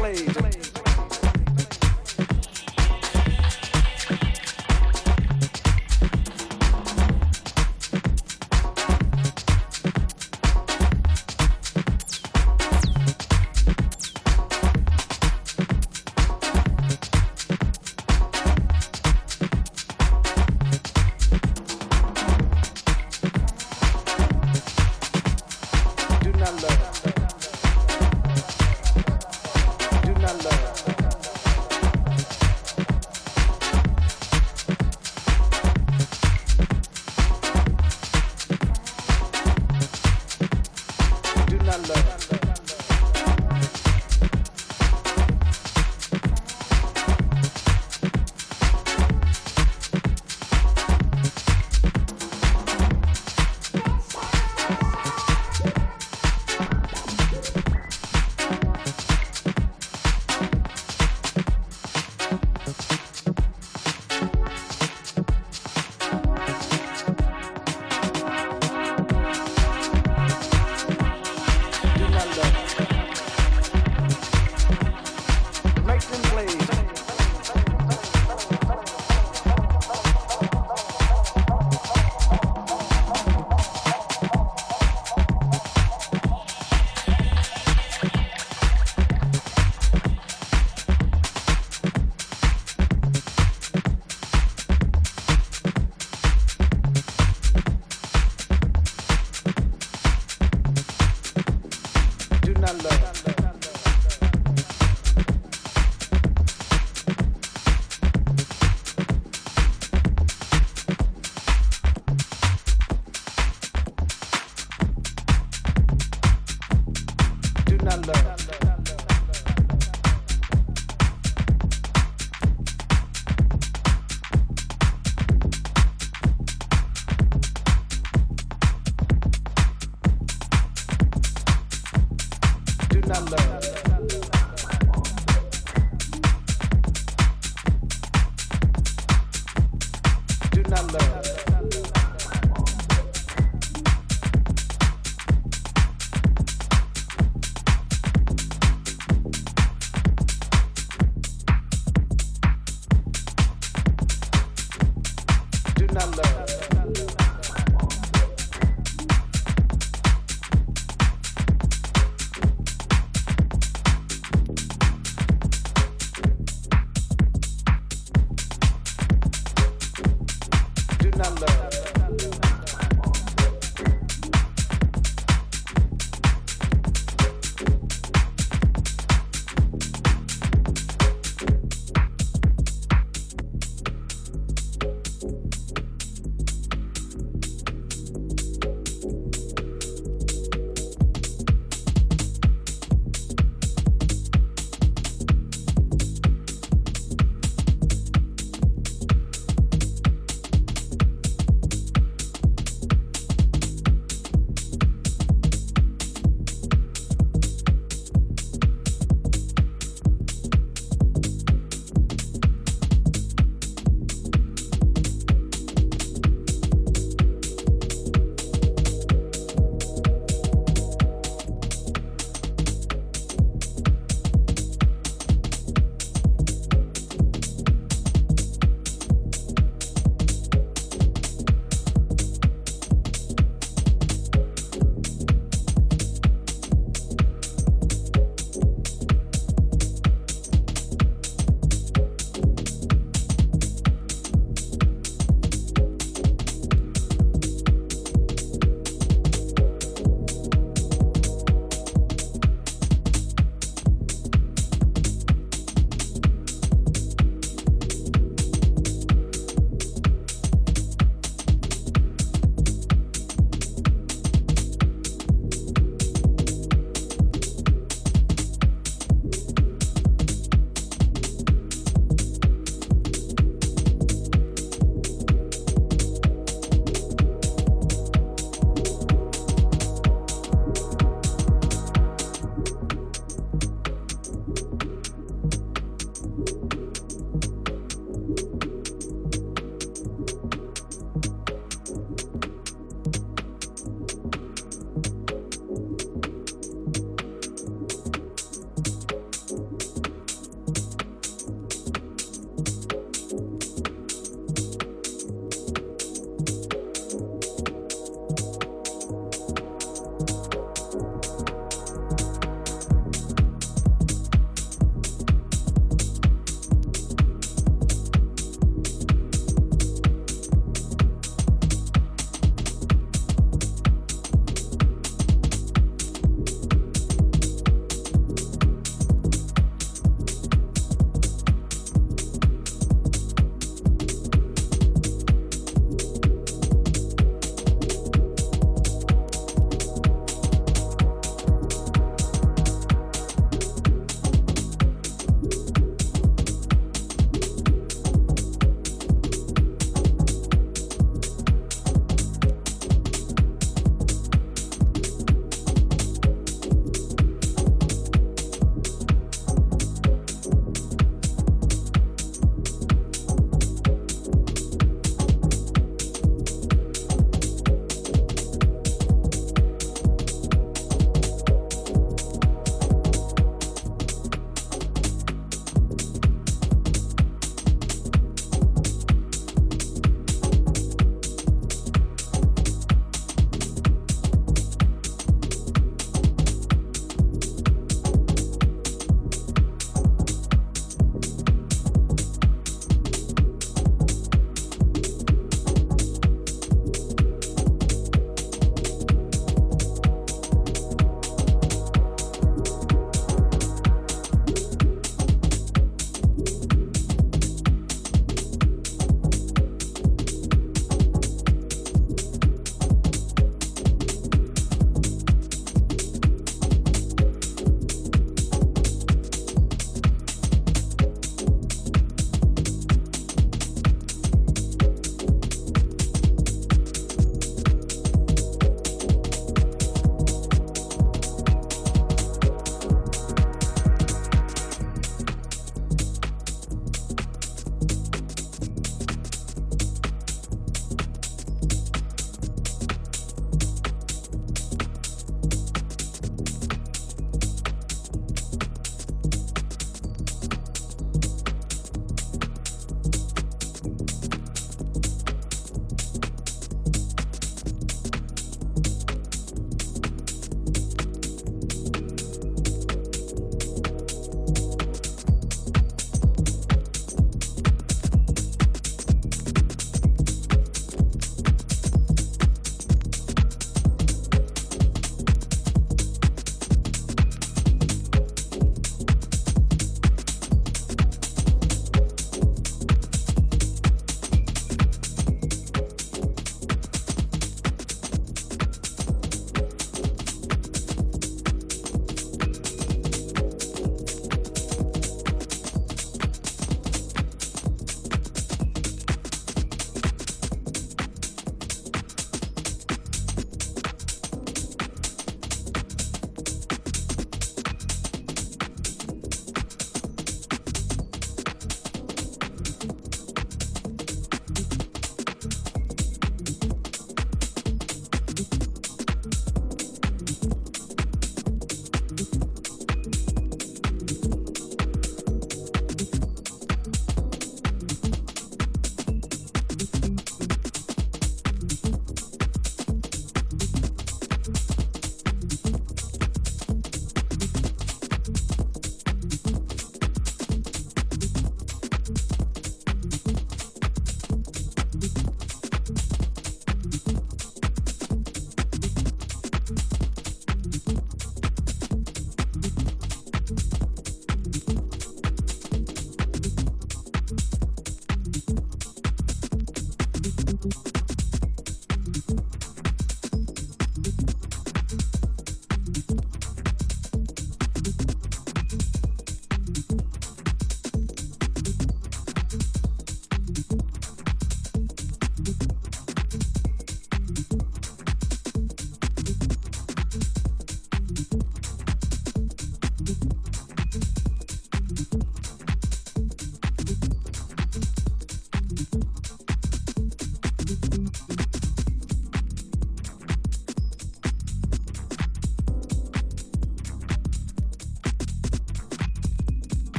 slaves.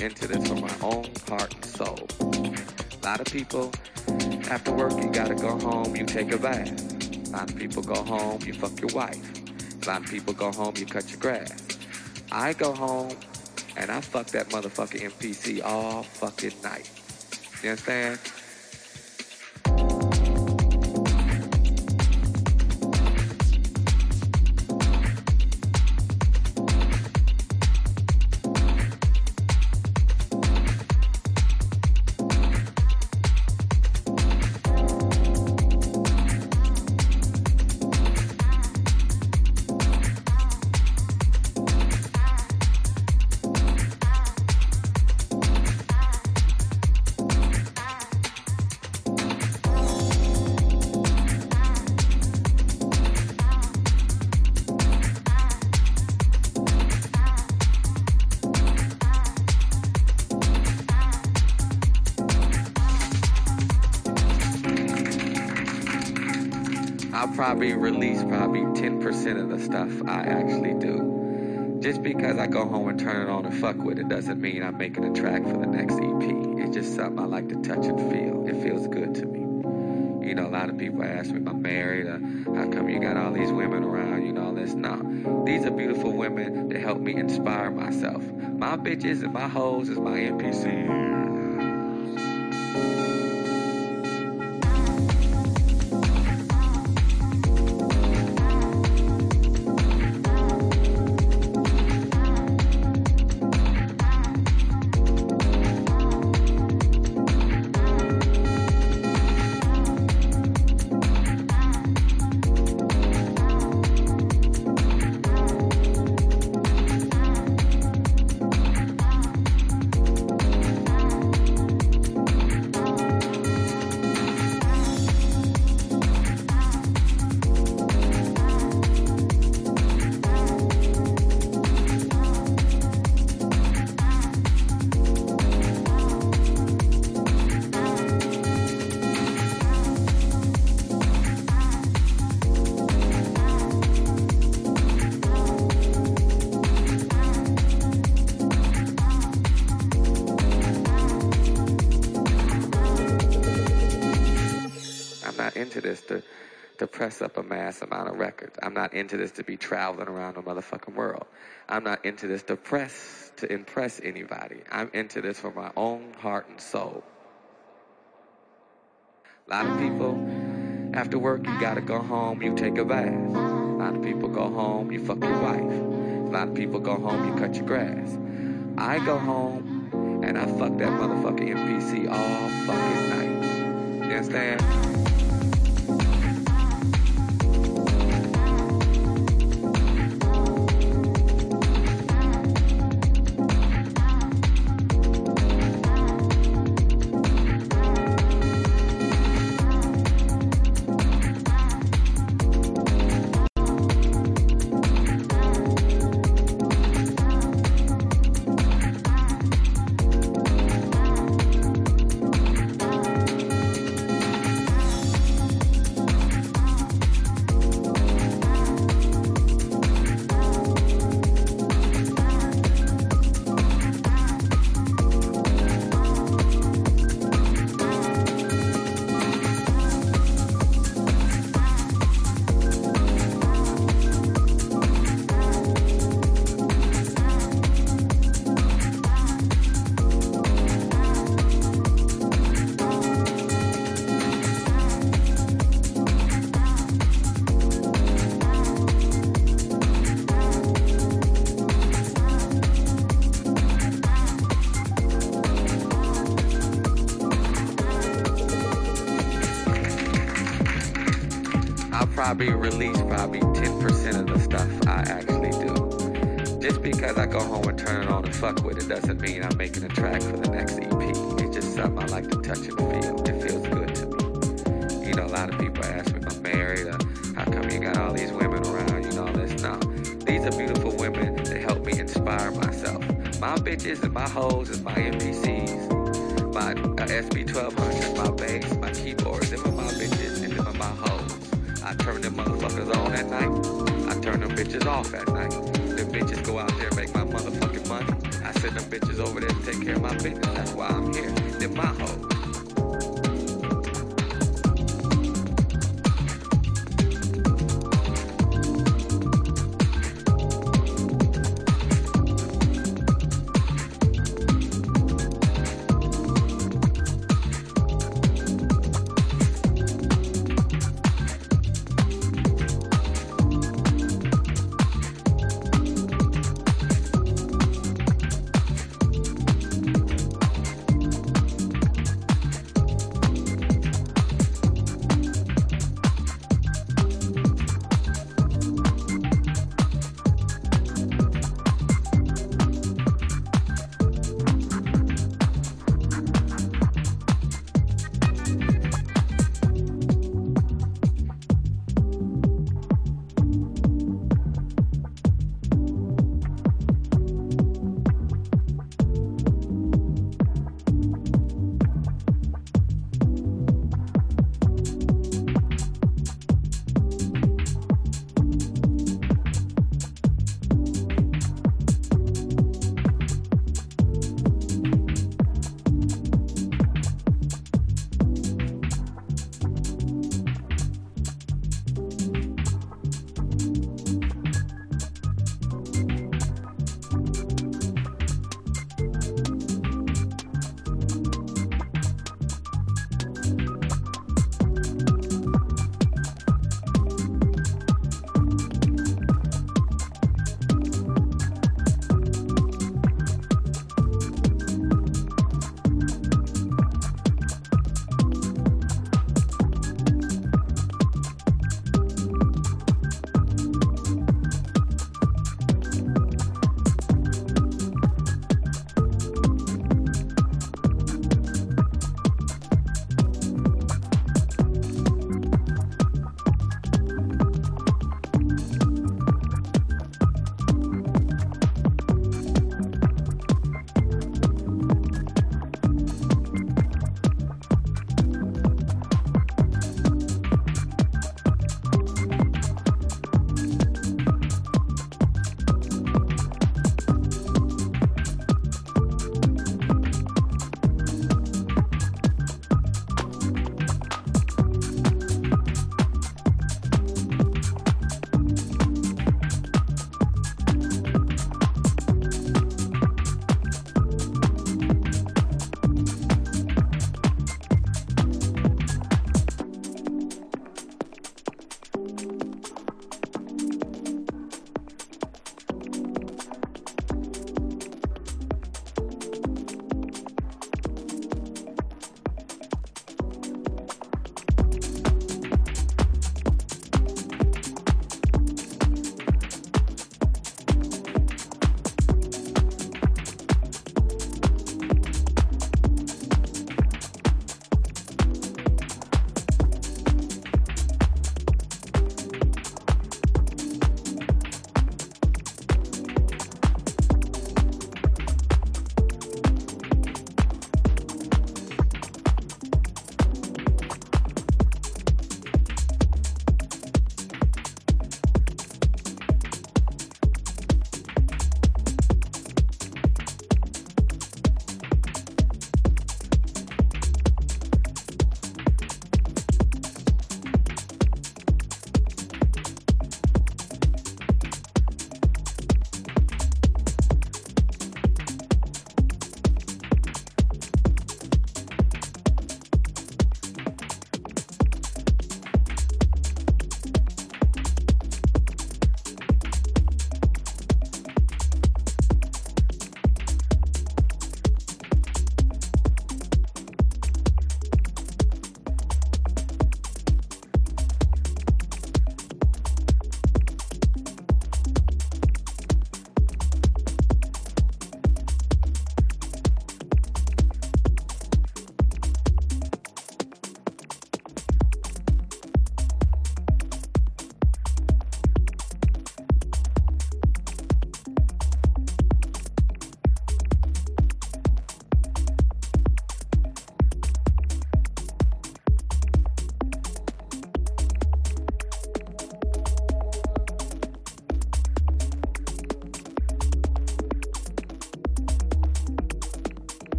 Into this from my own heart and soul. A lot of people, after work, you gotta go home, you take a bath. A lot of people go home, you fuck your wife. A lot of people go home, you cut your grass. I go home and I fuck that motherfucking MPC all fucking night. You understand? Making a track for the next EP. It's just something I like to touch and feel. It feels good to me. You know, a lot of people ask me if I'm married or how come you got all these women around, you know, this. No. These are beautiful women that help me inspire myself. My bitches and my hoes is my MPC. Not into this to be traveling around the motherfucking world. I'm not into this to press, to impress anybody. I'm into this for my own heart and soul. A lot of people, after work, you gotta go home, you take a bath. A lot of people go home, you fuck your wife. A lot of people go home, you cut your grass. I go home and I fuck that motherfucking MPC all fucking night. You understand?